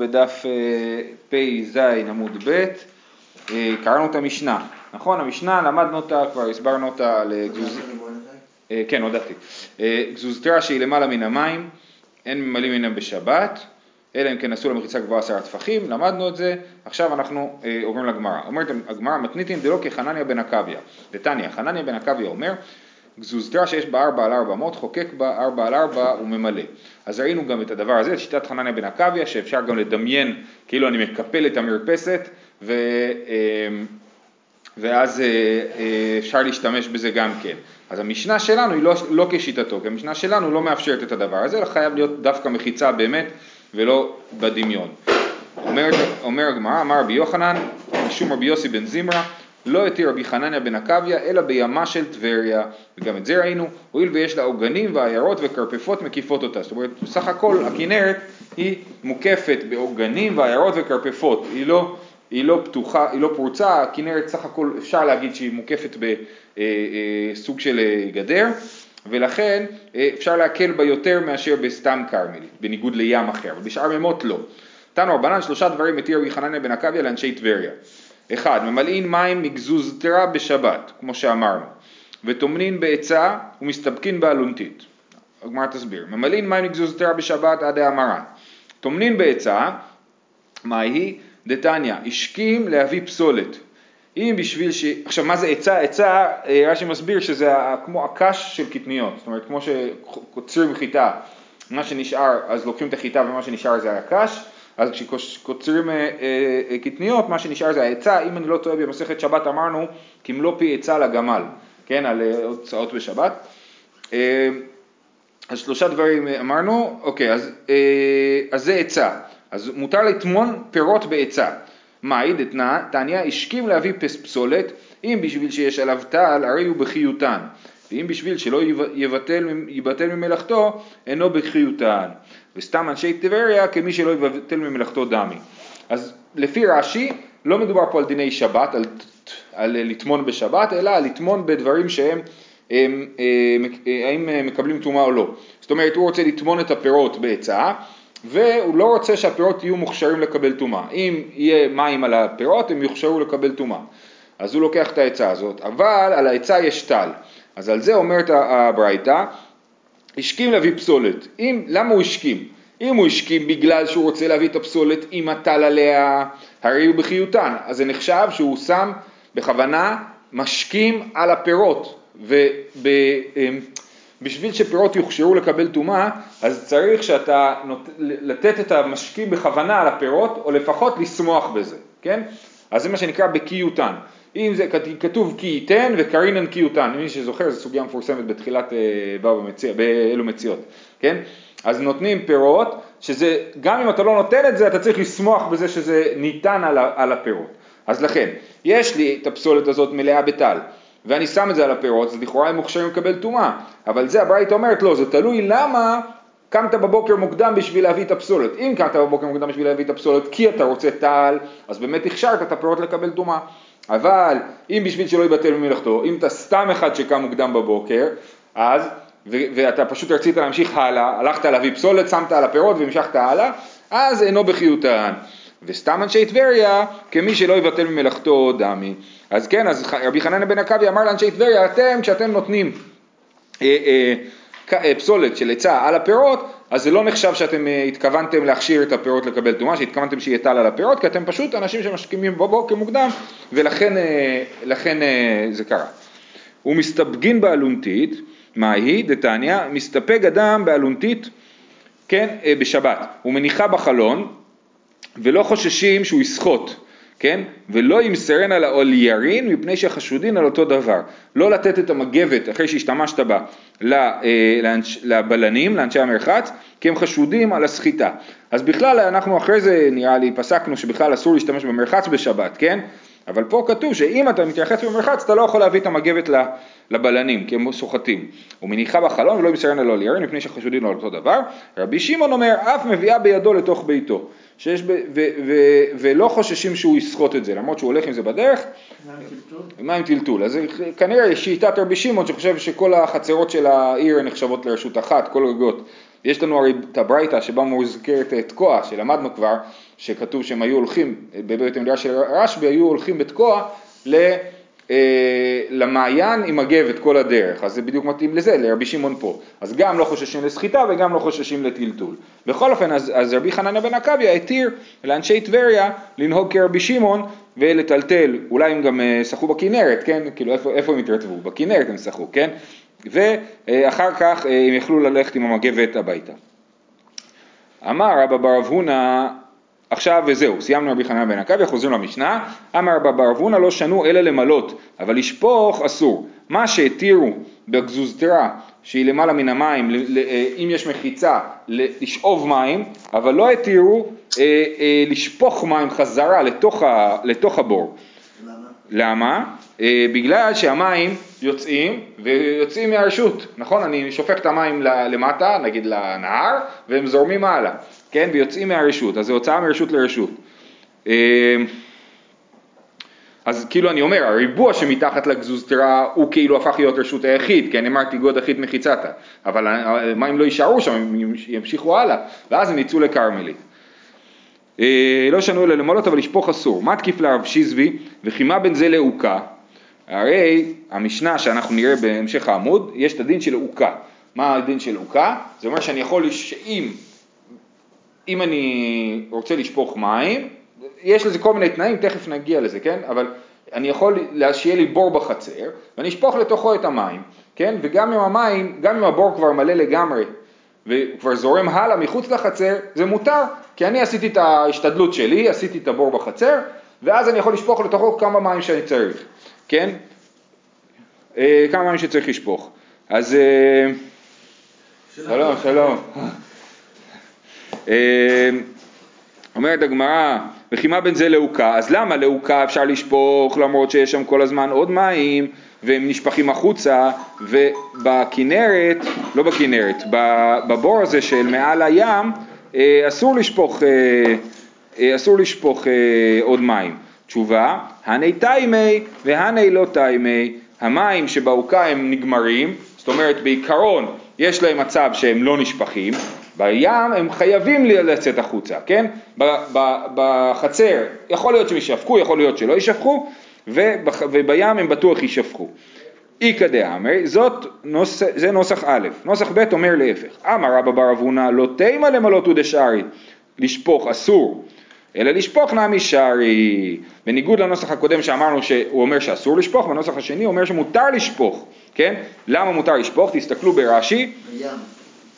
בדף אה, פ"ז עמוד ב', אה, קראנו את המשנה, נכון? המשנה למדנו אותה, כבר הסברנו אותה על גזוז... אה, כן, הודעתי. גזוזתרה שהיא למעלה מן המים, אין ממלאים ממנה בשבת, אלא אם כן עשו למחיצה גבוהה עשרה טפחים, למדנו את זה, עכשיו אנחנו עוברים לגמרא. אומרת הגמרא מתניתין דלא כחנניה בן עקביא. דתניא, חנניה בן עקביא אומר גזוזתרה שיש בה ארבע על ארבע אמות, חוקק בה ארבע על ארבע וממלא. אז ראינו גם את הדבר הזה, שיטת חנניה בן עקביא, שאפשר גם לדמיין כאילו אני מקפל את המרפסת, ו, אמ, ואז אה, אה, אפשר להשתמש בזה גם כן. אז המשנה שלנו היא לא, לא כשיטתו, כי המשנה שלנו לא מאפשרת את הדבר הזה, אלא חייב להיות דווקא מחיצה באמת, ולא בדמיון. אומר הגמרא, אמר רבי יוחנן, משום רבי יוסי בן זמרה, לא התיר רבי חנניה בן עקביה אלא בימה של טבריה, וגם את זה ראינו, הואיל ויש לה עוגנים ועיירות וכרפפות מקיפות אותה, זאת אומרת בסך הכל הכנרת היא מוקפת בעוגנים ועיירות וכרפפות, היא לא, היא לא פתוחה, היא לא פרוצה, הכנרת סך הכל אפשר להגיד שהיא מוקפת בסוג אה, אה, של אה, גדר, ולכן אפשר להקל בה יותר מאשר בסתם כרמלית, בניגוד לים אחר, אבל בשאר מימות לא. תנו רבנן שלושה דברים התיר רבי חנניה בן עקביה לאנשי טבריה אחד, ממלאים מים מגזוזתרה בשבת, כמו שאמרנו, וטומנין בעצה ומסתפקין באלונתית. הגמרא תסביר. ממלאים מים מגזוזתרה בשבת עד ההמרה. טומנין בעצה, מה היא? דתניא, השכים להביא פסולת. אם בשביל ש... עכשיו מה זה עצה? עצה, אה, רש"י מסביר שזה כמו הקש של קטניות, זאת אומרת כמו שקוצרים חיטה, מה שנשאר אז לוקחים את החיטה ומה שנשאר זה הקש, אז כשקוצרים אה, אה, אה, קטניות, מה שנשאר זה העצה, אם אני לא טועה במסכת שבת אמרנו, כמלוא פי עצה לגמל, כן, על הוצאות בשבת. אז שלושה דברים אמרנו, אוקיי, אז, אז זה עצה, אז מותר לטמון פירות בעצה. מאי דתנא, תניא השכים להביא פסולת, אם בשביל שיש עליו טל, הרי הוא בחיותן, ואם בשביל שלא יבטל, יבטל ממלאכתו, אינו בחיותן. וסתם אנשי טבריה כמי שלא יבטל ממלאכתו דמי. אז לפי רש"י לא מדובר פה על דיני שבת, על, על לטמון בשבת, אלא על לטמון בדברים שהם הם, הם, האם מקבלים טומאה או לא. זאת אומרת הוא רוצה לטמון את הפירות בעצה והוא לא רוצה שהפירות יהיו מוכשרים לקבל טומאה. אם יהיה מים על הפירות הם יוכשרו לקבל טומאה. אז הוא לוקח את העצה הזאת, אבל על העצה יש טל. אז על זה אומרת הברייתא, השכים להביא פסולת. אם, למה הוא השכים? אם הוא השכים בגלל שהוא רוצה להביא את הפסולת עם הטל עליה, הרי הוא בחיותן, אז זה נחשב שהוא שם בכוונה משקים על הפירות, ובשביל שפירות יוכשרו לקבל טומאה, אז צריך שאתה נות... לתת את המשקים בכוונה על הפירות, או לפחות לשמוח בזה, כן? אז זה מה שנקרא בקיותן. אם זה כתוב כי ייתן וקרינן כי יותן, מי שזוכר זו סוגיה מפורסמת בתחילת אה, באו במציע, באלו מציאות, כן? אז נותנים פירות, שזה, גם אם אתה לא נותן את זה, אתה צריך לשמוח בזה שזה ניתן על הפירות. אז לכן, יש לי את הפסולת הזאת מלאה בטל, ואני שם את זה על הפירות, אז לכאורה הם מוכשרים לקבל טומאה, אבל זה הברית אומרת, לא, זה תלוי למה קמת בבוקר מוקדם בשביל להביא את הפסולת. אם קמת בבוקר מוקדם בשביל להביא את הפסולת כי אתה רוצה טל, אז באמת הכשרת את הפירות לקבל טומאה. אבל אם בשביל שלא יבטל ממלאכתו, אם אתה סתם אחד שקם מוקדם בבוקר, אז, ו- ואתה פשוט רצית להמשיך הלאה, הלכת להביא פסולת, שמת על הפירות והמשכת הלאה, אז אינו בחיותן. וסתם אנשי טבריה, כמי שלא יבטל ממלאכתו דמי. אז כן, אז רבי חנניה בן עקבי אמר לאנשי טבריה, אתם כשאתם נותנים אה, אה, פסולת של עצה על הפירות, אז זה לא נחשב שאתם אה, התכוונתם להכשיר את הפירות לקבל טומאה, שהתכוונתם שיהיה טל על הפירות, כי אתם פשוט אנשים שמשכימים בבוקר מוקדם, ולכן אה, זה קרה. הוא מסתפגין באלונתית, מה היא? דתניא, מסתפק אדם באלונתית, כן, בשבת, הוא מניחה בחלון, ולא חוששים שהוא יסחוט. כן? ולא ימסרן על האוליירין מפני שחשודין על אותו דבר. לא לתת את המגבת אחרי שהשתמשת בה אה, לבלנים, לאנשי המרחץ, כי הם חשודים על הסחיטה. אז בכלל אנחנו אחרי זה נראה לי פסקנו שבכלל אסור להשתמש במרחץ בשבת, כן? אבל פה כתוב שאם אתה מתייחס במרחץ אתה לא יכול להביא את המגבת לבלנים כי הם סוחטים. הוא מניחה בחלון ולא ימסרן על האוליירין מפני שחשודים על אותו דבר. רבי שמעון אומר אף מביאה בידו לתוך ביתו. שיש ב, ו, ו, ו, ולא חוששים שהוא יסחוט את זה, למרות שהוא הולך עם זה בדרך. מה עם טלטול? מה עם טלטול? אז כנראה יש שיטת רבי שמעון שחושב שכל החצרות של העיר נחשבות לרשות אחת, כל רגות. יש לנו הרי את הברייתא שבה מוזכרת תקוע, שלמדנו כבר, שכתוב שהם היו הולכים, בבית המדרש של רשב"י היו הולכים בתקוע ל... אה, למעיין עם מגבת כל הדרך, אז זה בדיוק מתאים לזה, לרבי שמעון פה. אז גם לא חוששים לסחיטה וגם לא חוששים לטלטול. בכל אופן, אז, אז רבי חנניה בן עקביה התיר לאנשי טבריה לנהוג כרבי שמעון ולטלטל, אולי הם גם אה, שחו בכנרת, כן? כאילו איפה, איפה הם התרטבו? בכנרת הם שחו, כן? ואחר כך אה, הם יכלו ללכת עם המגבת הביתה. אמר רבא בר אב הונא עכשיו וזהו, סיימנו רבי חנן בן עקביה, חוזרים למשנה, אמר רבא בר אבונה לא שנו אלא למלות, אבל לשפוך אסור. מה שהתירו בגזוזתרה שהיא למעלה מן המים, אה, אם יש מחיצה, לשאוב מים, אבל לא התירו אה, אה, לשפוך מים חזרה לתוך, ה, לתוך הבור. למה? למה? בגלל שהמים יוצאים ויוצאים מהרשות, נכון? אני שופך את המים למטה, נגיד לנהר, והם זורמים הלאה. כן, ויוצאים מהרשות, אז זה הוצאה מרשות לרשות. אמ, אז כאילו אני אומר, הריבוע שמתחת לגזוזתרה הוא כאילו הפך להיות רשות היחיד, כי אני אמרתי גוד אחיד מחיצתה, אבל המים לא יישארו שם, הם ימשיכו הלאה, ואז הם יצאו לכרמלית. אה, לא שנו אלא למולות אבל לשפוך אסור. מה תקיף לרב שיזבי וחימה בין זה לעוקה? הרי המשנה שאנחנו נראה בהמשך העמוד, יש את הדין של עוקה. מה הדין של עוקה? זה אומר שאני יכול, שאם אם אני רוצה לשפוך מים, יש לזה כל מיני תנאים, תכף נגיע לזה, כן? אבל אני יכול שיהיה לי בור בחצר, ואני אשפוך לתוכו את המים, כן? וגם אם המים, גם אם הבור כבר מלא לגמרי, וכבר זורם הלאה מחוץ לחצר, זה מותר, כי אני עשיתי את ההשתדלות שלי, עשיתי את הבור בחצר, ואז אני יכול לשפוך לתוכו כמה מים שאני צריך, כן? אה, כמה מים שצריך לשפוך. אז... אה, שלום, שלום. אה, אומרת הגמרא, וחימה בין זה לעוקה, אז למה לעוקה אפשר לשפוך למרות שיש שם כל הזמן עוד מים והם נשפכים החוצה ובכנרת, לא בכנרת, בבור הזה של מעל הים אה, אסור לשפוך, אה, אסור לשפוך עוד מים. תשובה, הני תיימי והני לא תיימי, המים שבעוקה הם נגמרים, זאת אומרת בעיקרון יש להם מצב שהם לא נשפכים, בים הם חייבים לצאת החוצה, כן? בחצר יכול להיות שהם ישפכו, יכול להיות שלא ישפכו, ובים הם בטוח ישפכו. איכא דאמרי, נוס, זה נוסח א', נוסח ב' אומר להפך, אמר רבא בר אבונה לא תימא למלאות ודשארי, לשפוך אסור, אלא לשפוך נמי שרי, בניגוד לנוסח הקודם שאמרנו שהוא אומר שאסור לשפוך, בנוסח השני הוא אומר שמותר לשפוך, כן? למה מותר לשפוך? תסתכלו ברש"י, לים.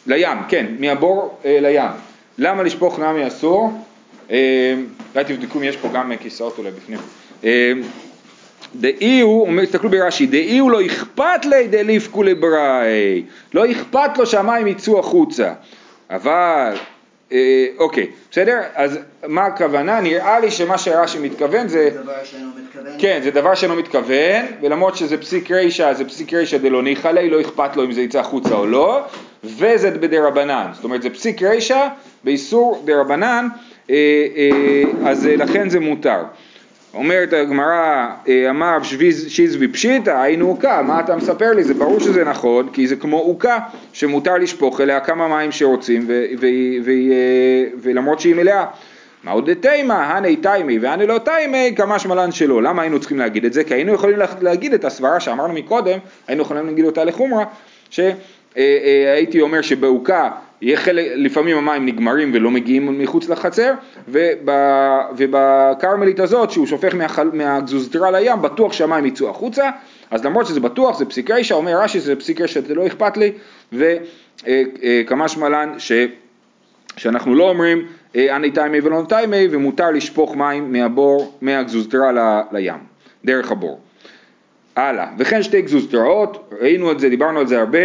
לים, כן, מהבור אה, לים. למה לשפוך נמי אסור? אה, אולי תבדקו אם יש פה גם כיסאות אולי בפנים. אה, דאי הוא, תסתכלו ברש"י, דאי הוא לא אכפת לי דליפקו לבראי, לא אכפת לו שהמים יצאו החוצה, אבל אה, אוקיי, בסדר? אז מה הכוונה? נראה לי שמה שרש"י מתכוון זה... זה דבר שאינו מתכוון? כן, זה דבר שאינו מתכוון, ולמרות שזה פסיק רישא, זה פסיק רישא דלא ניחא ליה, לא אכפת לו אם זה יצא החוצה או לא, וזה בדי רבנן, זאת אומרת זה פסיק רישא באיסור דה רבנן, אה, אה, אז לכן זה מותר. אומרת הגמרא, אה, אמר שיזבי פשיטא, היינו עוקה, מה אתה מספר לי? זה ברור שזה נכון, כי זה כמו עוקה, שמותר לשפוך אליה כמה מים שרוצים, ולמרות שהיא מלאה. מה עוד תימא, הני תימי והני לא תימי, כמה שמלן שלא. למה היינו צריכים להגיד את זה? כי היינו יכולים להגיד את הסברה שאמרנו מקודם, היינו יכולים להגיד אותה לחומרה, שהייתי אומר שבעוקה יהיה חלק, לפעמים המים נגמרים ולא מגיעים מחוץ לחצר, ובכרמלית הזאת שהוא שופך מהגזוזתרה לים, בטוח שהמים יצאו החוצה, אז למרות שזה בטוח, זה פסיק רישא, אומר רש"י שזה פסיק רישא, זה לא אכפת לי, וכמה שמלן ש... שאנחנו לא אומרים אה, אני תיימי ולא תיימי, ומותר לשפוך מים מהבור, מהגזוזתרה לים, דרך הבור. הלאה, וכן שתי גזוזתראות, ראינו את זה, דיברנו על זה הרבה,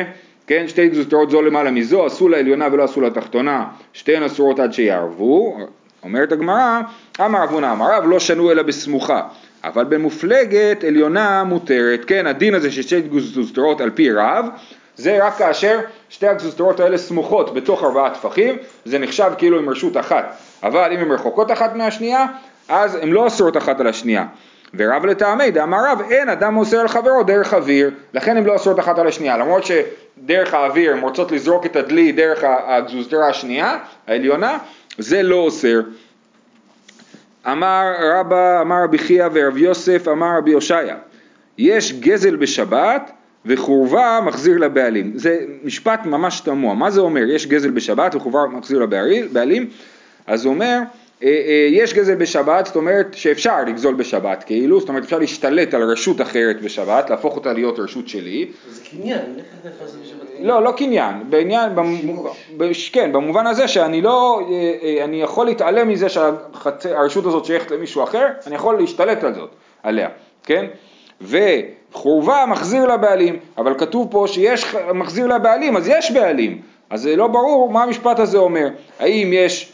כן, שתי גזוזתרות זו למעלה מזו, עשו לעליונה ולא עשו לתחתונה, שתיהן אסורות עד שיערבו, אומרת הגמרא, אמר אבונה אמר רב לא שנו אלא בסמוכה, אבל במופלגת עליונה מותרת, כן, הדין הזה של שתי גזוזתרות על פי רב, זה רק כאשר שתי הגזוזתרות האלה סמוכות בתוך ארבעה טפחים, זה נחשב כאילו עם רשות אחת, אבל אם הן רחוקות אחת מהשנייה, אז הן לא אסורות אחת על השנייה. ורב לטעמי דאמר רב אין אדם אוסר על חברו דרך אוויר לכן הן לא אוסרות אחת על השנייה למרות שדרך האוויר הן רוצות לזרוק את הדלי דרך הגזוזתרה השנייה העליונה זה לא אוסר אמר רבא, אמר רבי חייא ורב יוסף, אמר רבי הושעיה, יש גזל בשבת וחורבה מחזיר לבעלים. זה משפט ממש תמוה. מה זה אומר? יש גזל בשבת וחורבה מחזיר לבעלים? אז הוא אומר, יש גזל בשבת, זאת אומרת שאפשר לגזול בשבת כאילו, זאת אומרת אפשר להשתלט על רשות אחרת בשבת, להפוך אותה להיות רשות שלי. זה קניין? לא, לא קניין, בעניין, כן, במובן הזה שאני לא, אה, אני יכול להתעלם מזה שהרשות הזאת שייכת למישהו אחר, אני יכול להשתלט על זאת, עליה, כן? וחורבה מחזיר לבעלים, אבל כתוב פה שיש מחזיר לבעלים, אז יש בעלים, אז לא ברור מה המשפט הזה אומר, האם יש אה, אה,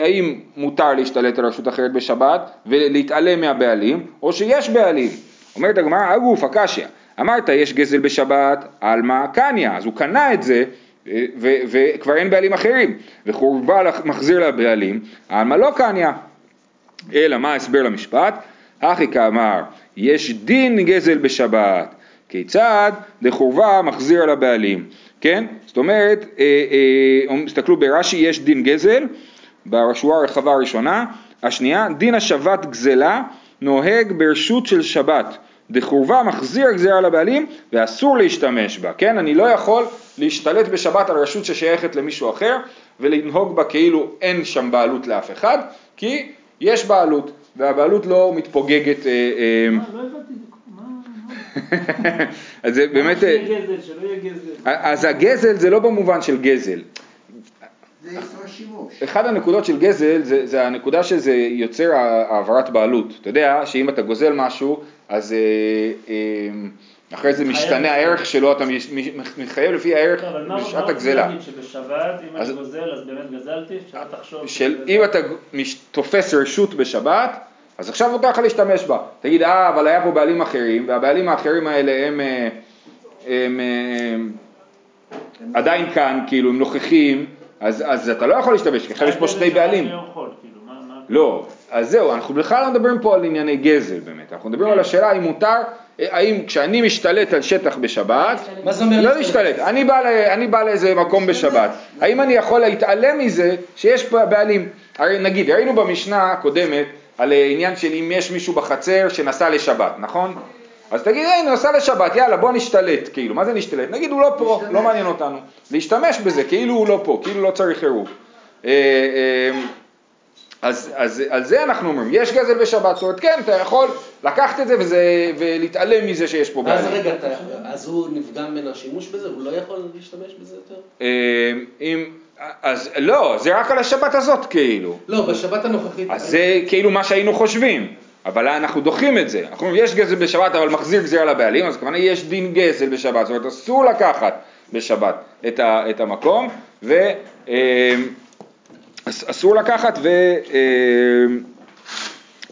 האם מותר להשתלט על רשות אחרת בשבת ולהתעלם מהבעלים, או שיש בעלים. אומרת הגמרא, הגוף, הקשיא, אמרת יש גזל בשבת, עלמא קניא, אז הוא קנה את זה אה, וכבר אין בעלים אחרים, וחורבה מחזיר לבעלים, עלמא לא קניא. אלא מה ההסבר למשפט? הכי כאמר, יש דין גזל בשבת, כיצד דחורבה מחזיר על הבעלים, כן? זאת אומרת, תסתכלו ברש"י יש דין גזל, בשורה הרחבה הראשונה, השנייה, דין השבת גזלה נוהג ברשות של שבת, דחורבה מחזיר גזירה לבעלים ואסור להשתמש בה, כן? אני לא יכול להשתלט בשבת על רשות ששייכת למישהו אחר ולנהוג בה כאילו אין שם בעלות לאף אחד, כי יש בעלות והבעלות לא מתפוגגת. אה, אה, לא הבנתי, אז זה באמת... אז הגזל זה לא במובן של גזל. אחד הנקודות של גזל זה, זה הנקודה שזה יוצר העברת בעלות. אתה יודע שאם אתה גוזל משהו, אז אה, אה, אחרי זה משתנה הערך שלו, אתה מתחייב לפי הערך בשעת הגזלה. אבל מה שבשבת, אם אני גוזל אז באמת גזלתי? שלא תחשוב... אם אתה תופס רשות בשבת, אז עכשיו מותר לך להשתמש בה. תגיד, אה, אבל היה פה בעלים אחרים, והבעלים האחרים האלה הם, אה, הם, הם עדיין כאן, כאילו, הם נוכחים. אז, אז אתה לא יכול להשתמש, כי עכשיו יש פה שני בעלים. כאילו, לא, אז זהו, אנחנו בכלל לא מדברים פה על ענייני גזל באמת, אנחנו מדברים על השאלה האם מותר, האם כשאני משתלט על שטח בשבת, מה זה אומר לא להשתלט, אני בא, אני בא לאיזה מקום בשבת, האם אני יכול להתעלם מזה שיש פה בעלים, הרי נגיד, ראינו במשנה הקודמת על עניין של אם יש מישהו בחצר שנסע לשבת, נכון? אז תגיד, הנה, נסע לשבת, יאללה, בוא נשתלט, כאילו, מה זה נשתלט? נגיד, הוא לא פה, לא מעניין אותנו. להשתמש בזה, כאילו הוא לא פה, כאילו לא צריך עירוב. אה, אה, אז, אז על זה אנחנו אומרים, יש גזל בשבת, זאת אומרת, כן, אתה יכול לקחת את זה וזה, ולהתעלם מזה שיש פה בעיה. אז רגע, אתה, אז הוא נפגם בין השימוש בזה? הוא לא יכול להשתמש בזה יותר? אה, אם, אז לא, זה רק על השבת הזאת כאילו. לא, בשבת הנוכחית. אז זה כאילו מה שהיינו חושבים. אבל אנחנו דוחים את זה, אנחנו אומרים יש גזל בשבת אבל מחזיר גזירה לבעלים, אז כמובן יש דין גזל בשבת, זאת אומרת אסור לקחת בשבת את, ה, את המקום, ואסור אמ, לקחת ו, אמ,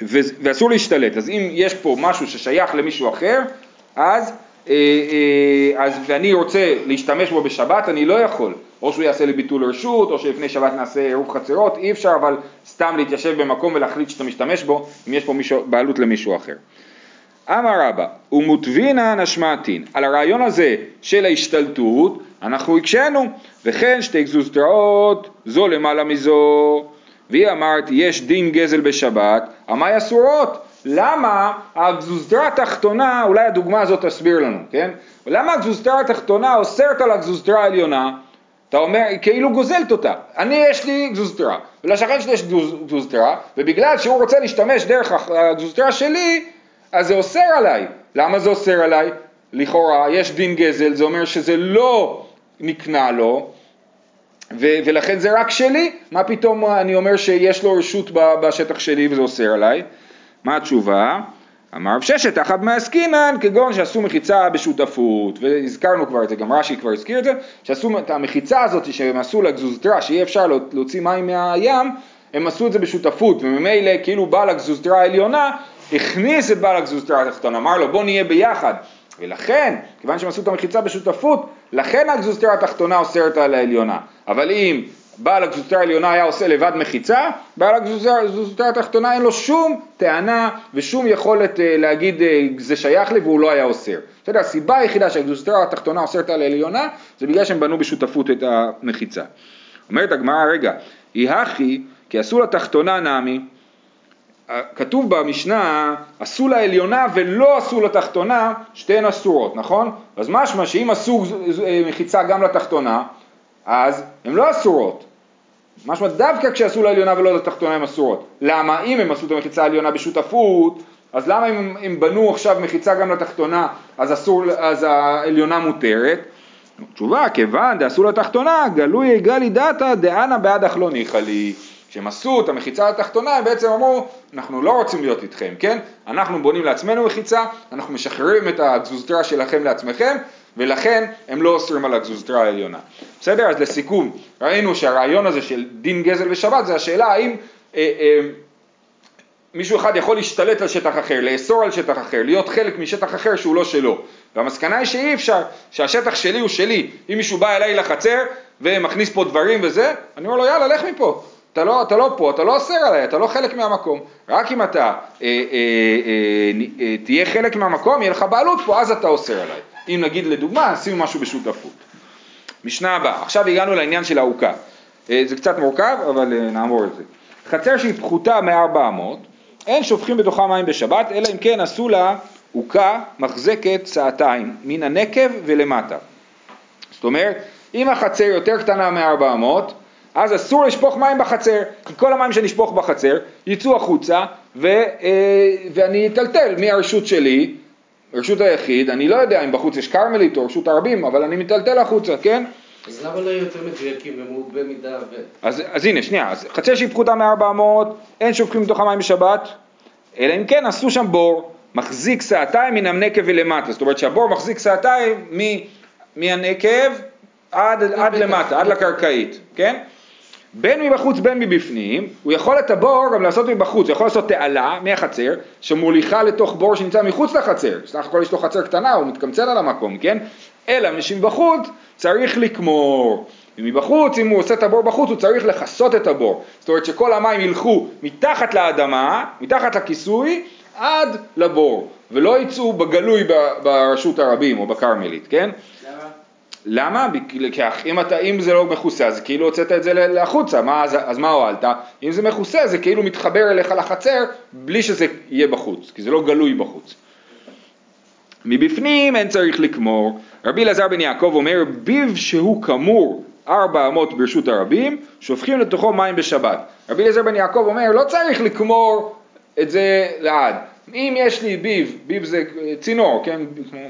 ו, ואסור להשתלט, אז אם יש פה משהו ששייך למישהו אחר, אז, אה, אה, אז ואני רוצה להשתמש בו בשבת, אני לא יכול, או שהוא יעשה לי ביטול רשות, או שלפני שבת נעשה עירוב חצרות, אי אפשר אבל סתם להתיישב במקום ולהחליט שאתה משתמש בו, אם יש פה מישהו, בעלות למישהו אחר. אמר רבא, ומוטבינן השמעתין, על הרעיון הזה של ההשתלטות, אנחנו הקשינו, וכן שתי גזוזתראות, זו למעלה מזו, והיא אמרת, יש דין גזל בשבת, עמי אסורות, למה הגזוזתרה התחתונה, אולי הדוגמה הזאת תסביר לנו, כן? למה הגזוזתרה התחתונה אוסרת על הגזוזתרה העליונה? אתה אומר, כאילו גוזלת אותה. אני יש לי גזוזתרה, ולשכן שלי יש גזוזתרה, ובגלל שהוא רוצה להשתמש דרך הגזוזתרה שלי, אז זה אוסר עליי. למה זה אוסר עליי? לכאורה יש דין גזל, זה אומר שזה לא נקנה לו, ו- ולכן זה רק שלי, מה פתאום אני אומר שיש לו רשות בשטח שלי וזה אוסר עליי? מה התשובה? אמר רב ששת אחת מעסקינן כגון שעשו מחיצה בשותפות והזכרנו כבר את זה, גם רש"י כבר הזכיר את זה שעשו את המחיצה הזאת שהם עשו לגזוזתרה שיהיה אפשר להוציא מים מהים הם עשו את זה בשותפות וממילא כאילו בעל הגזוזתרה העליונה הכניס את בעל הגזוזתרה התחתונה אמר לו בוא נהיה ביחד ולכן כיוון שהם עשו את המחיצה בשותפות לכן הגזוזתרה התחתונה אוסרת על העליונה. אבל אם בעל הגזוזתרה העליונה היה עושה לבד מחיצה, בעל הגזוזתרה התחתונה אין לו שום טענה ושום יכולת אה, להגיד אה, זה שייך לי והוא לא היה אוסר. בסדר, הסיבה היחידה שהגזוזתרה התחתונה אוסרת על העליונה זה בגלל שהם בנו בשותפות את המחיצה. אומרת הגמרא, רגע, היא הכי כי עשו לתחתונה נמי, כתוב במשנה, עשו לעליונה ולא עשו לתחתונה, שתיהן אסורות, נכון? אז משמע שאם עשו מחיצה גם לתחתונה, אז הן לא אסורות. משמע דווקא כשעשו לעליונה ולא לתחתונה הן אסורות. למה? אם הם עשו את המחיצה העליונה בשותפות, אז למה אם הם בנו עכשיו מחיצה גם לתחתונה, אז, אסור, אז העליונה מותרת? תשובה, כיוון דעשו לתחתונה, גלוי גלי דתא דאנה בעד אך לא ניחא לי. כשהם עשו את המחיצה התחתונה, הם בעצם אמרו, אנחנו לא רוצים להיות איתכם, כן? אנחנו בונים לעצמנו מחיצה, אנחנו משחררים את הגזוזתרה שלכם לעצמכם, ולכן הם לא אוסרים על הגזוזתרה העליונה. בסדר? אז לסיכום, ראינו שהרעיון הזה של דין גזל ושבת זה השאלה האם אה, אה, מישהו אחד יכול להשתלט על שטח אחר, לאסור על שטח אחר, להיות חלק משטח אחר שהוא לא שלו. והמסקנה היא שאי אפשר, שהשטח שלי הוא שלי. אם מישהו בא אליי לחצר ומכניס פה דברים וזה, אני אומר לו יאללה לך מפה. אתה לא, אתה לא פה, אתה לא אוסר עליי, אתה לא חלק מהמקום. רק אם אתה אה, אה, אה, אה, תהיה חלק מהמקום, יהיה לך בעלות פה, אז אתה אוסר עליי. אם נגיד לדוגמה, עשינו משהו בשותפות. משנה הבאה, עכשיו הגענו לעניין של העוקה. אה, זה קצת מורכב, אבל אה, נעבור את זה. חצר שהיא פחותה מ-400, אין שופכים בתוכה מים בשבת, אלא אם כן עשו לה עוקה מחזקת סעתיים, מן הנקב ולמטה. זאת אומרת, אם החצר יותר קטנה מ-400, אז אסור לשפוך מים בחצר, כי כל המים שנשפוך בחצר יצאו החוצה ו, אה, ואני אטלטל מהרשות שלי, רשות היחיד, אני לא יודע אם בחוץ יש כרמלית או רשות הרבים, אבל אני מטלטל החוצה, כן? אז למה לא יותר מדויקים במידה ו... אז, אז הנה, שנייה, אז שהיא פחותה מ-400, אין שופכים בתוך המים בשבת, אלא אם כן עשו שם בור, מחזיק סעתיים מן הנקב ולמטה, זאת אומרת שהבור מחזיק סעתיים מהנקב עד, עד למטה, עד לקרקעית, כן? בין מבחוץ בין מבפנים, הוא יכול את הבור גם לעשות מבחוץ, הוא יכול לעשות תעלה מהחצר שמוליכה לתוך בור שנמצא מחוץ לחצר, סך הכל יש לו חצר קטנה, הוא מתקמצן על המקום, כן? אלא שמבחוץ צריך לקמור, ומבחוץ, אם הוא עושה את הבור בחוץ, הוא צריך לכסות את הבור, זאת אומרת שכל המים ילכו מתחת לאדמה, מתחת לכיסוי, עד לבור, ולא יצאו בגלוי ברשות הרבים או בכרמלית, כן? למה? כי אם, אתה, אם זה לא מכוסה, אז כאילו הוצאת את זה לחוצה, מה, אז, אז מה הועלת? אם זה מכוסה, זה כאילו מתחבר אליך לחצר בלי שזה יהיה בחוץ, כי זה לא גלוי בחוץ. מבפנים אין צריך לקמור. רבי אלעזר בן יעקב אומר, ביב שהוא כמור ארבע אמות ברשות הרבים, שופכים לתוכו מים בשבת. רבי אלעזר בן יעקב אומר, לא צריך לקמור את זה לעד. אם יש לי ביב, ביב זה צינור, כן?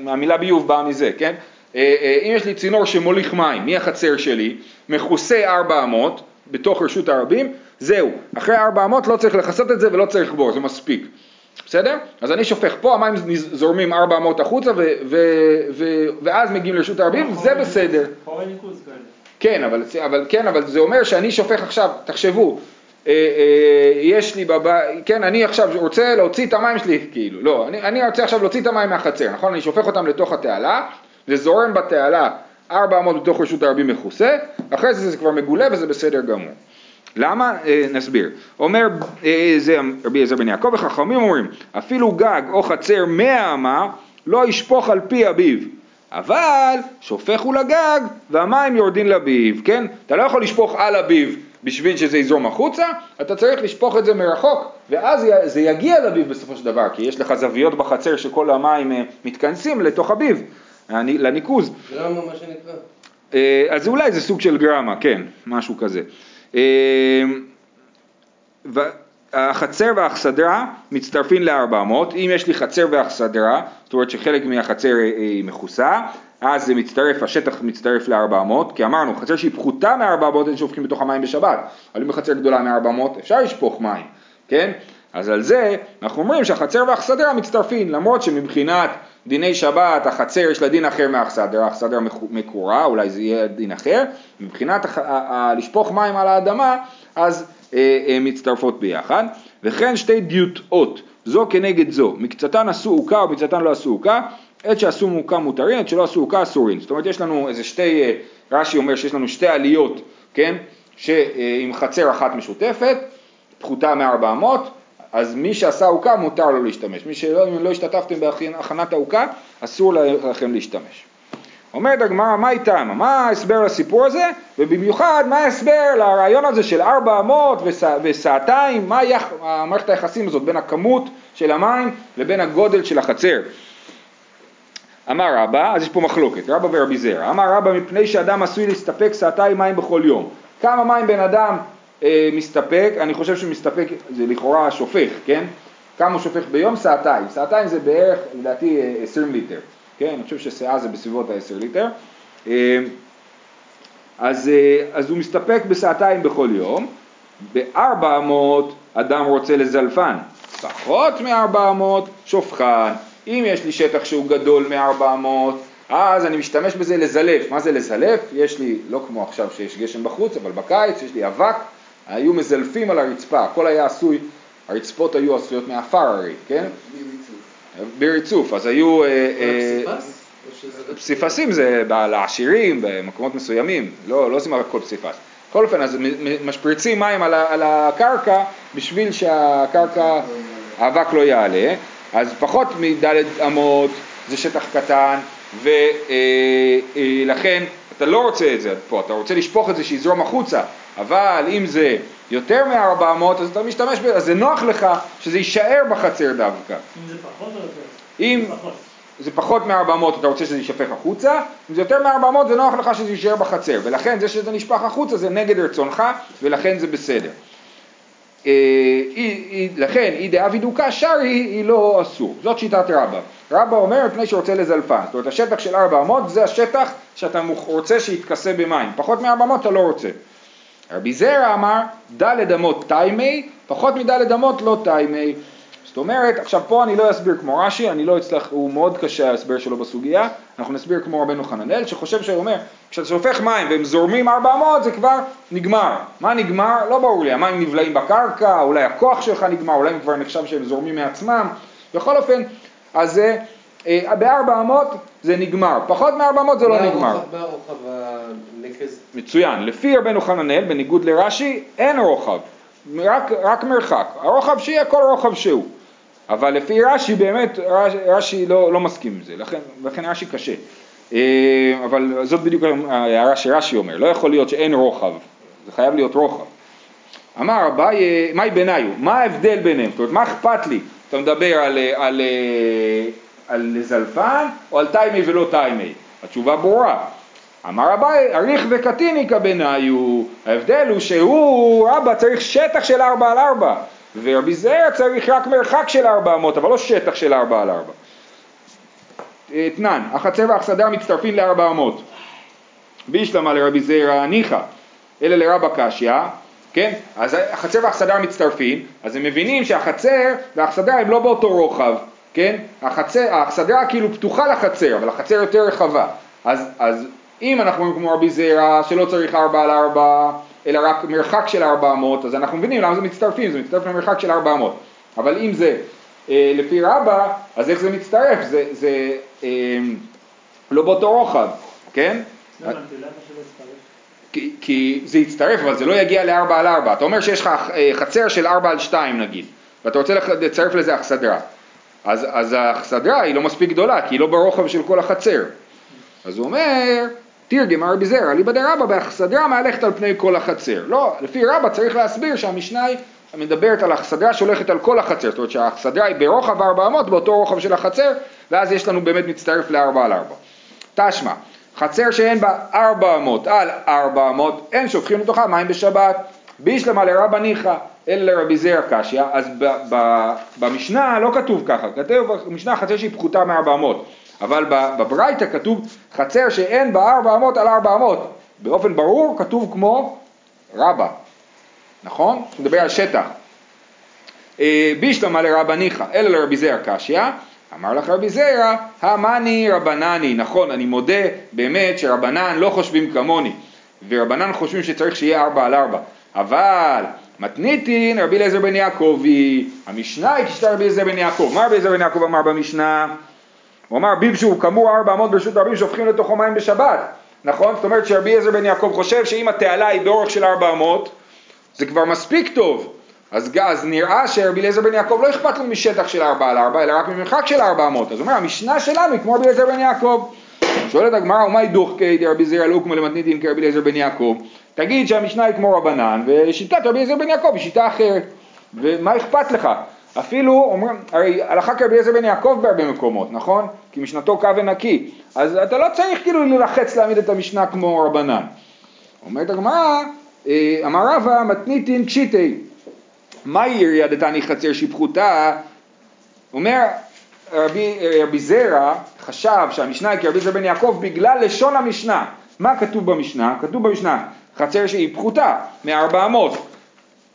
המילה ביוב באה מזה, כן? אה, אה, אם יש לי צינור שמוליך מים מהחצר שלי, מכוסה ארבע אמות בתוך רשות הרבים, זהו, אחרי ארבע אמות לא צריך לכסות את זה ולא צריך בור, זה מספיק. בסדר? אז אני שופך פה, המים זורמים ארבע אמות החוצה ו- ו- ו- ואז מגיעים לרשות הרבים, זה בסדר. כן אבל, אבל, כן, אבל זה אומר שאני שופך עכשיו, תחשבו, אה, אה, יש לי בבית, כן, אני עכשיו רוצה להוציא את המים שלי, כאילו, לא, אני, אני רוצה עכשיו להוציא את המים מהחצר, נכון? אני שופך אותם לתוך התעלה, זה זורם בתעלה 400 בתוך רשות הרבים מכוסה, אחרי זה זה כבר מגולה וזה בסדר גמור. למה? אה, נסביר. אומר אה, זה רבי אליעזר בן יעקב וחכמים אומרים אפילו גג או חצר מאה אמה לא ישפוך על פי אביו אבל שופך הוא לגג והמים יורדים לביב, כן? אתה לא יכול לשפוך על אביב בשביל שזה יזרום החוצה, אתה צריך לשפוך את זה מרחוק ואז זה יגיע לביב בסופו של דבר כי יש לך זוויות בחצר שכל המים אה, מתכנסים לתוך הביב לניקוז. גרמה מה שנקרא. אה, אז אולי זה סוג של גרמה, כן, משהו כזה. אה, החצר והאכסדרה מצטרפים ל-400, אם יש לי חצר ואכסדרה, זאת אומרת שחלק מהחצר היא מכוסה, אז זה מצטרף, השטח מצטרף ל-400, כי אמרנו, חצר שהיא פחותה מ-400 אין שופכים בתוך המים בשבת, אבל אם בחצר גדולה מ-400 אפשר לשפוך מים, כן? אז על זה אנחנו אומרים שהחצר והאכסדרה מצטרפים, למרות שמבחינת דיני שבת, החצר יש לה דין אחר מהאכסדר, האכסדר מקורה, אולי זה יהיה דין אחר, מבחינת לשפוך מים על האדמה, אז הן אה, מצטרפות ביחד, וכן שתי דיוטאות, זו כנגד זו, מקצתן עשו עוקה או מקצתן לא עשו עוקה, עת שעשו עוקה מותרים, עת שלא עשו עוקה אסורים, זאת אומרת יש לנו איזה שתי, אה, רש"י אומר שיש לנו שתי עליות, כן, עם חצר אחת משותפת, פחותה מ-400, אז מי שעשה עוקה מותר לו להשתמש, מי שלא לא השתתפתם בהכנת העוקה אסור לכם להשתמש. אומרת הגמרא, מה איתם? מה ההסבר לסיפור הזה? ובמיוחד, מה ההסבר לרעיון הזה של ארבע אמות וסעתיים? מה יח... מערכת היחסים הזאת בין הכמות של המים לבין הגודל של החצר? אמר רבא, אז יש פה מחלוקת, רבא ורבי זרע. אמר רבא, מפני שאדם עשוי להסתפק סעתיים מים בכל יום. כמה מים בן אדם אה, מסתפק? אני חושב שמסתפק, זה לכאורה שופך, כן? כמה שופך ביום? סעתיים. סעתיים זה בערך, לדעתי, 20 אה, ליטר. כן? אני חושב שסאה זה בסביבות ה-10 ליטר. אה, אז, אה, אז הוא מסתפק בסעתיים בכל יום. ב-400 אדם רוצה לזלפן, פחות מ-400 שופכן. אם יש לי שטח שהוא גדול מ-400, אז אני משתמש בזה לזלף. מה זה לזלף? יש לי, לא כמו עכשיו שיש גשם בחוץ, אבל בקיץ יש לי אבק, היו מזלפים על הרצפה, הכל היה עשוי, הרצפות היו עשויות מעפר הרי, כן? בריצוף, אז היו... אה, אה, פסיפסים זה לעשירים במקומות מסוימים, לא, לא עושים הכל פסיפס. בכל אופן, אז משפריצים מים על הקרקע בשביל שהקרקע, האבק לא יעלה, אז פחות מדלת אמות זה שטח קטן, ולכן אתה לא רוצה את זה פה, אתה רוצה לשפוך את זה שיזרום החוצה, אבל אם זה יותר מ-400 אז אתה משתמש בזה, אז זה נוח לך שזה יישאר בחצר דווקא. אם זה פחות או יותר? אם זה פחות מ-400 אתה רוצה שזה יישפך החוצה, אם זה יותר מ-400 זה נוח לך שזה יישאר בחצר, ולכן זה שזה נשפך החוצה זה נגד רצונך, ולכן זה בסדר. אה, לכן אי דאבי דוקה שרי היא לא אסור, זאת שיטת רבא. רבא אומר מפני שרוצה לזלפן, זאת אומרת השטח של 400 זה השטח שאתה רוצה שיתכסה במים, פחות מ-400 אתה לא רוצה. רבי זרע אמר דלת אמות טיימי, פחות מדלת אמות לא טיימי. זאת אומרת, עכשיו פה אני לא אסביר כמו רש"י, אני לא אצלח, הוא מאוד קשה ההסבר שלו בסוגיה, אנחנו נסביר כמו רבנו חננאל, שחושב שהוא אומר, כשאתה שופך מים והם זורמים 400 זה כבר נגמר. מה נגמר? לא ברור לי, המים נבלעים בקרקע, אולי הכוח שלך נגמר, אולי הם כבר נחשב שהם זורמים מעצמם, בכל אופן, אז זה, אה, ב-400 זה נגמר, פחות מ-400 זה לא נגמר. מה הרוחב הנקז? מצוין, לפי רבנו חננאל, בניגוד לרש"י, אין רוחב, רק, רק מרחק, הרוחב שיהיה כל רוחב שהוא. אבל לפי רש"י באמת, רש"י לא, לא מסכים עם זה, לכן, לכן רש"י קשה. אה, אבל זאת בדיוק ההערה שרש"י אומר, לא יכול להיות שאין רוחב, זה חייב להיות רוחב. אמר אביי, מהי ביניו? מה ההבדל ביניהם? זאת אומרת, מה אכפת לי? אתה מדבר על, על, על זלפן או על טיימי ולא טיימי? התשובה ברורה. אמר אביי, אריך וקטיניקה ביניו, ההבדל הוא שהוא, רבא צריך שטח של ארבע על ארבע. ורבי זעיר צריך רק מרחק של 400, אבל לא שטח של 4 על 4. אתנן, החצר והאכסדר מצטרפים ל-400. בישלמה לרבי זעיר ניחא, אלא לרבא קשיא, כן? אז החצר והאכסדר מצטרפים, אז הם מבינים שהחצר והאכסדר הם לא באותו רוחב, כן? החצר, האכסדרה כאילו פתוחה לחצר, אבל החצר יותר רחבה. אז, אז אם אנחנו אומרים כמו רבי זעירה שלא צריך 4 על 4, אלא רק מרחק של 400, אז אנחנו מבינים למה זה מצטרפים, זה מצטרף למרחק של 400. אבל אם זה אה, לפי רבא, אז איך זה מצטרף? זה, זה אה, לא באותו רוחב, כן? כי, כי זה יצטרף, אבל זה לא יגיע ל-4 על 4. אתה אומר שיש לך אה, חצר של 4 על 2 נגיד, ואתה רוצה לצרף לזה אכסדרה. אז, אז האכסדרה היא לא מספיק גדולה, כי היא לא ברוחב של כל החצר. אז הוא אומר, תרגם הרבי זרע, ליבא דרבא באכסדרה מהלכת על פני כל החצר. לא, לפי רבא צריך להסביר שהמשנה היא מדברת על אכסדרה שהולכת על כל החצר, זאת אומרת שהאכסדרה היא ברוחב 400 באותו רוחב של החצר, ואז יש לנו באמת מצטרף ל-4 על 4. תשמע, חצר שאין בה 400 על 400, אין שופכים לתוכה מים בשבת. בישלמה לרבא ניחא, אלא לרבי זרע קשיא, אז במשנה לא כתוב ככה, כתוב במשנה חצר שהיא פחותה מ-400. אבל בברייתא כתוב חצר שאין בה 400 על 400, באופן ברור כתוב כמו רבא, נכון? הוא מדבר על שטח. אה, בישלמה לרבא ניחא, אלא לרבי זרע קשיא, אמר לך רבי זרע, המאני רבנני, נכון, אני מודה באמת שרבנן לא חושבים כמוני, ורבנן חושבים שצריך שיהיה 4 על 4, אבל מתניתין רבי אליעזר בן יעקבי, המשנה היא כשתה רבי אליעזר בן יעקב, מה רבי אליעזר בן יעקב אמר במשנה? הוא אמר ביב שהוא כמור 400 ברשות רבים שופכים לתוכו מים בשבת, נכון? זאת אומרת שרבי עזר בן יעקב חושב שאם התעלה היא באורך של 400 זה כבר מספיק טוב אז, אז נראה שרבי אליעזר בן יעקב לא אכפת לו משטח של 4 על 4 אלא רק ממרחק של 400 אז הוא אומר המשנה שלנו היא כמו רבי אליעזר בן יעקב שואלת הגמרא, ומאי דוחקי דרבי זרע לוקמה למתניתין כרבי אליעזר בן יעקב? תגיד שהמשנה היא כמו רבנן, ושיטת רבי אליעזר בן יעקב היא שיטה אחרת. ומה אכפת לך? אפילו אומרים, הרי הלכה כרבי אליעזר בן יעקב בהרבה מקומות, נכון? כי משנתו קו ונקי. אז אתה לא צריך כאילו ללחץ להעמיד את המשנה כמו רבנן. אומרת הגמרא, אה, אמר רבא מתניתין קשיטי. מהי ירייה דתני חצר שפחותה? אומר רבי, רבי זרע חשב שהמשנה היא כרבי זרע בן יעקב בגלל לשון המשנה. מה כתוב במשנה? כתוב במשנה חצר שהיא פחותה מארבע אמות.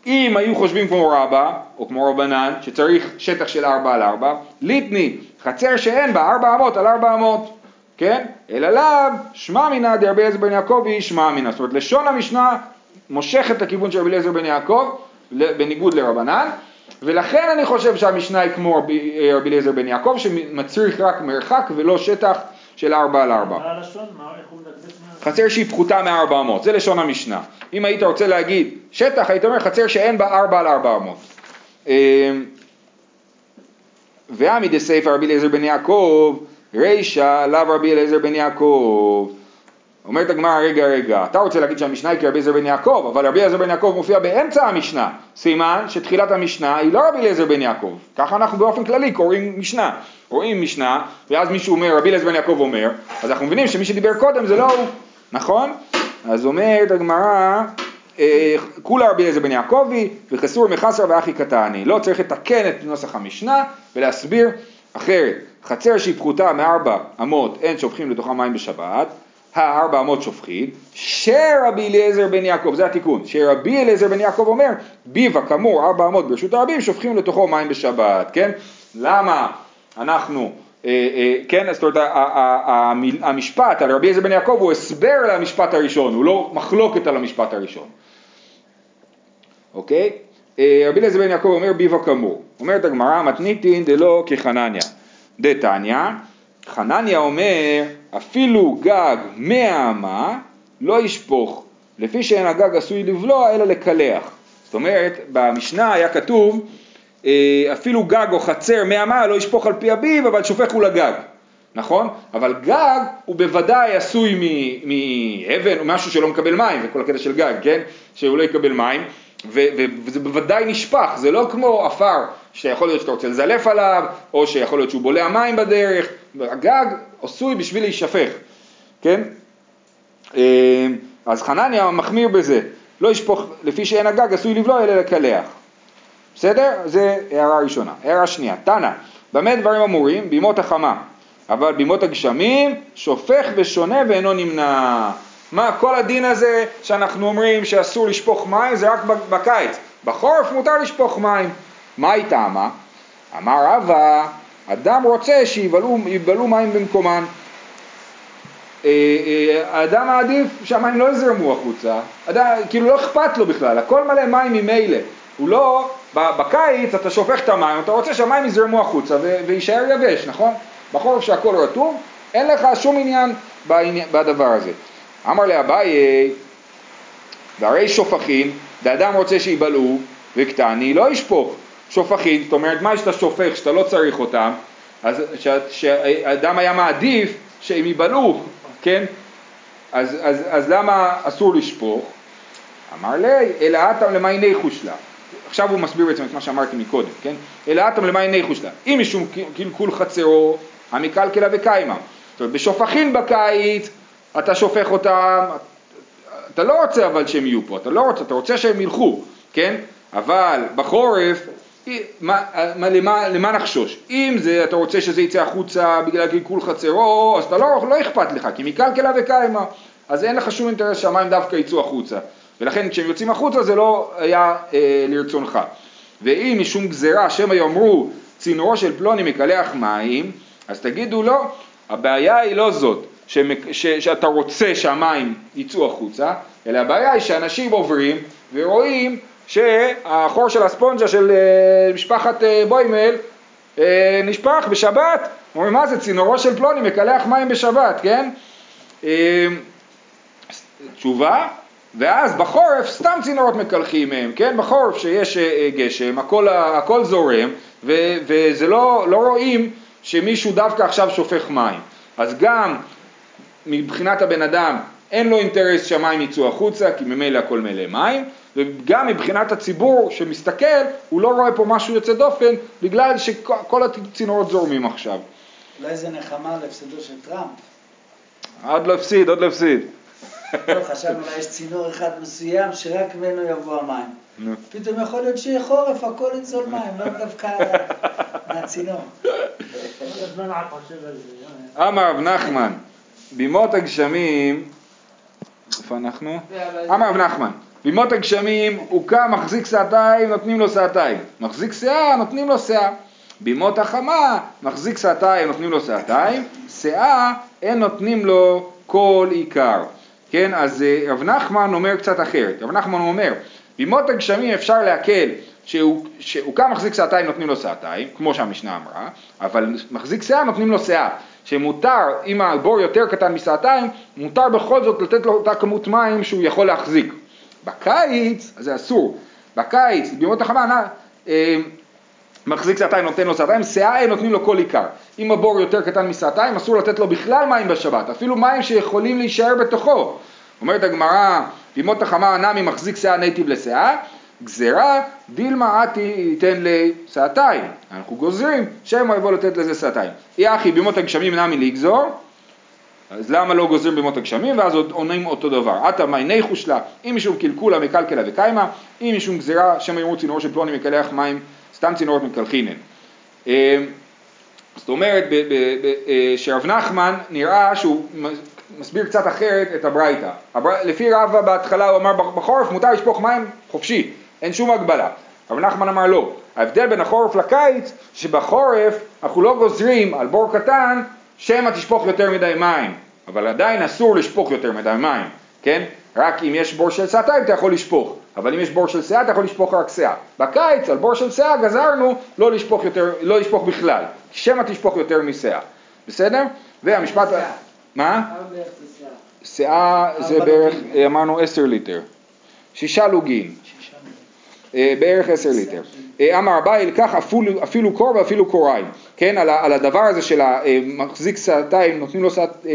אם היו חושבים כמו רבא, או כמו רבנן, שצריך שטח של ארבע על ארבע, ליטני, חצר שאין בה ארבע אמות על ארבע אמות, כן? אלא לאו, שמע מינא דרבי אליעזר בן יעקב היא שמע מינא. זאת אומרת, לשון המשנה מושכת לכיוון של רבי אליעזר בן יעקב, בניגוד לרבנן, ולכן אני חושב שהמשנה היא כמו רבי אליעזר בן יעקב, שמצריך רק מרחק ולא שטח של ארבע על ארבע. מה הלשון? מה, איך הוא מה? חצר שהיא פחותה מארבע אמות, זה לשון המשנה. אם היית רוצה להגיד שטח, היית אומר חצר שאין בה ארבע על ארבע אמות. אמ, ועמי דסייפא רבי אליעזר בן יעקב, רישא לאו רבי אליעזר בן יעקב. אומרת הגמרא, רגע, רגע, אתה רוצה להגיד שהמשנה היא כרבי אליעזר בן יעקב, אבל רבי אליעזר בן יעקב מופיע באמצע המשנה, סימן שתחילת המשנה היא לא רבי אליעזר בן יעקב, ככה אנחנו באופן כללי קוראים משנה, רואים משנה, ואז מישהו אומר, רבי אליעזר בן יעקב אומר, אז אנחנו מבינים שמי שדיבר קודם זה לא הוא, נכון? אז אומרת הגמרא, אה, כולה רבי אליעזר בן יעקבי, וחסור מחסר ואחי קטני, לא צריך לתקן את נוסח המשנה ולהסביר אחרת, חצר שהיא פחותה מארבע אמות אין שופכים לתוכה מים בשבת, הארבע אמות שופכים, שרבי אליעזר בן יעקב, זה התיקון, שרבי אליעזר בן יעקב אומר, ביבה כאמור ארבע אמות ברשות הרבים שופכים לתוכו מים בשבת, כן? למה אנחנו, כן, זאת אומרת המשפט על רבי אליעזר בן יעקב הוא הסבר למשפט הראשון, הוא לא מחלוקת על המשפט הראשון, אוקיי? אה, רבי אליעזר בן יעקב אומר ביבה כאמור, אומרת הגמרא מתניתין דלא כחנניה, דתניא, חנניה אומר אפילו גג מאה לא ישפוך, לפי שאין הגג עשוי לבלוע אלא לקלח. זאת אומרת, במשנה היה כתוב אה, אפילו גג או חצר מאה אמה לא ישפוך על פי אביב, אבל שופך הוא לגג, נכון? אבל גג הוא בוודאי עשוי מאבן או משהו שלא מקבל מים, זה כל הקטע של גג, כן? שהוא לא יקבל מים, וזה בוודאי נשפך, זה לא כמו עפר שיכול להיות שאתה רוצה לזלף עליו, או שיכול להיות שהוא בולע מים בדרך, הגג עשוי בשביל להישפך, כן? אה, אז חנניה מחמיר בזה, לא ישפוך, לפי שאין הגג עשוי לבלוע אלא לקלח. בסדר? זה הערה ראשונה. הערה שנייה, תנא, במה דברים אמורים? בימות החמה, אבל בימות הגשמים שופך ושונה ואינו נמנע. מה כל הדין הזה שאנחנו אומרים שאסור לשפוך מים זה רק בקיץ, בחורף מותר לשפוך מים. מה היא טעמה? אמר רבא, אדם רוצה שיבלעו מים במקומן. אה, אה, האדם מעדיף שהמים לא יזרמו החוצה, אדם, כאילו לא אכפת לו בכלל, הכל מלא מים ממילא, הוא לא, בקיץ אתה שופך את המים, אתה רוצה שהמים יזרמו החוצה ויישאר יבש, נכון? בחורף שהכל רטוב, אין לך שום עניין בדבר הזה. אמר לאביי, והרי שופכים, ואדם רוצה שיבלעו, וקטני לא ישפוך. שופכים, זאת אומרת, מה שאתה שופך, שאתה לא צריך אותם, אז שהאדם היה מעדיף שהם ייבלעו, כן? אז, אז, אז למה אסור לשפוך? אמר לי, אלא אטם למאי ניחוש לה. עכשיו הוא מסביר בעצם את מה שאמרתי מקודם, כן? אלא אטם למאי ניחוש לה. אם משום קלקול חצרו, המקלקלה וקיימה. זאת אומרת, בשופכין בקיץ, אתה שופך אותם, אתה לא רוצה אבל שהם יהיו פה, אתה לא רוצה, אתה רוצה שהם ילכו, כן? אבל בחורף, מה, מה, למה, למה נחשוש? אם זה, אתה רוצה שזה יצא החוצה בגלל קלקול חצרו, אז אתה לא, לא אכפת לך, כי מקלקלה וקיימה, אז אין לך שום אינטרס שהמים דווקא יצאו החוצה. ולכן כשהם יוצאים החוצה זה לא היה אה, לרצונך. ואם משום גזירה שמא יאמרו צינורו של פלוני מקלח מים, אז תגידו לא, הבעיה היא לא זאת, שמק, ש, שאתה רוצה שהמים יצאו החוצה, אלא הבעיה היא שאנשים עוברים ורואים שהחור של הספונג'ה של אה, משפחת אה, בוימל אה, נשפך בשבת, אומרים מה זה צינורו של פלוני מקלח מים בשבת, כן? תשובה, ואז בחורף סתם צינורות מקלחים מהם, כן? בחורף שיש גשם, הכל, הכל זורם, ו, וזה לא, לא רואים שמישהו דווקא עכשיו שופך מים. אז גם מבחינת הבן אדם אין לו אינטרס שהמים יצאו החוצה כי ממילא הכל מלא מים וגם מבחינת הציבור שמסתכל הוא לא רואה פה משהו יוצא דופן בגלל שכל הצינורות זורמים עכשיו. אולי זה נחמה על הפסדו של טראמפ. עוד לא הפסיד, עוד לא הפסיד. לא, חשבנו אולי יש צינור אחד מסוים שרק ממנו יבוא המים. נו. פתאום יכול להיות שיהיה חורף, הכל יצול מים, לא דווקא מהצינור. אמר רב נחמן, בימות הגשמים, איפה אנחנו? אמר רב נחמן, בימות הגשמים הוא קם מחזיק שעתיים נותנים לו שעתיים, מחזיק שאה נותנים לו שאה, בימות החמה מחזיק שעתיים נותנים לו שעתיים, שאה אין נותנים לו כל עיקר, כן אז אה, רב נחמן אומר קצת אחרת, רב נחמן אומר בימות הגשמים אפשר להקל שהוא, קם מחזיק שעתיים נותנים לו שעתיים, כמו שהמשנה אמרה, אבל מחזיק שאה נותנים לו שאה, שמותר, אם הבור יותר קטן משעתיים, מותר בכל זאת לתת לו אותה כמות מים שהוא יכול להחזיק. בקיץ, אז זה אסור, בקיץ, בימות החמה, אה, מחזיק שעתיים נותן לו שעתיים, שאה הם נותנים לו כל עיקר. אם הבור יותר קטן משעתיים, אסור לתת לו בכלל מים בשבת, אפילו מים שיכולים להישאר בתוכו. אומרת הגמרא, בימות החמה נמי מחזיק שאה נייטיב לשאה, גזירה דילמה עתי ייתן לשעתיים, אנחנו גוזרים שמא יבוא לתת לזה שעתיים. אי אחי בימות הגשמים נמי לגזור, אז למה לא גוזרים בימות הגשמים ואז עוד עונים אותו דבר. עתה מייני חושלה, אם משום קלקולה מקלקלה וקיימה, אם משום גזירה שמא יראו צינור של פלוני מקלח מים, סתם צינורות מקלחינן. אה, זאת אומרת אה, שרב נחמן נראה שהוא מסביר קצת אחרת את הברייתא. הבר... לפי רבא בהתחלה הוא אמר בחורף מותר לשפוך מים חופשי, אין שום הגבלה. רב נחמן אמר לא. ההבדל בין החורף לקיץ, שבחורף אנחנו לא גוזרים על בור קטן שמא תשפוך יותר מדי מים, אבל עדיין אסור לשפוך יותר מדי מים, כן? רק אם יש בור של שעתיים אתה יכול לשפוך, אבל אם יש בור של שאה אתה יכול לשפוך רק שאה. בקיץ על בור של שאה גזרנו לא לשפוך, יותר, לא לשפוך בכלל, שמא תשפוך יותר משאה, בסדר? והמשפט... מה? שאה? זה בערך. אה, אמרנו עשר ליטר, שישה לוגים, אה, בערך עשר ליטר. אה, אמר אביי, קח אפילו, אפילו קור ואפילו קוריים, כן, על, על הדבר הזה של המחזיק שעתיים, נותנים לו שעת,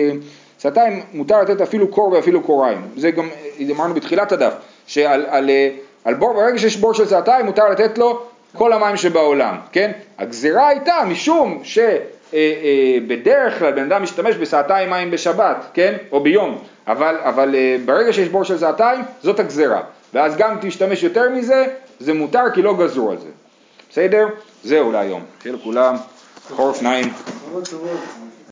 שעתיים, מותר לתת אפילו קור ואפילו קוריים. זה גם, אמרנו בתחילת הדף, שעל על, אה, על בור, ברגע שיש בור של שעתיים, מותר לתת לו כל המים שבעולם, כן? הגזירה הייתה משום ש... אה, אה, בדרך כלל בן אדם משתמש בשעתיים מים בשבת, כן? או ביום, אבל, אבל אה, ברגע שיש בור של שעתיים, זאת הגזירה. ואז גם תשתמש יותר מזה, זה מותר כי לא גזרו על זה. בסדר? זהו להיום. שיהיה לכולם חורף נעים.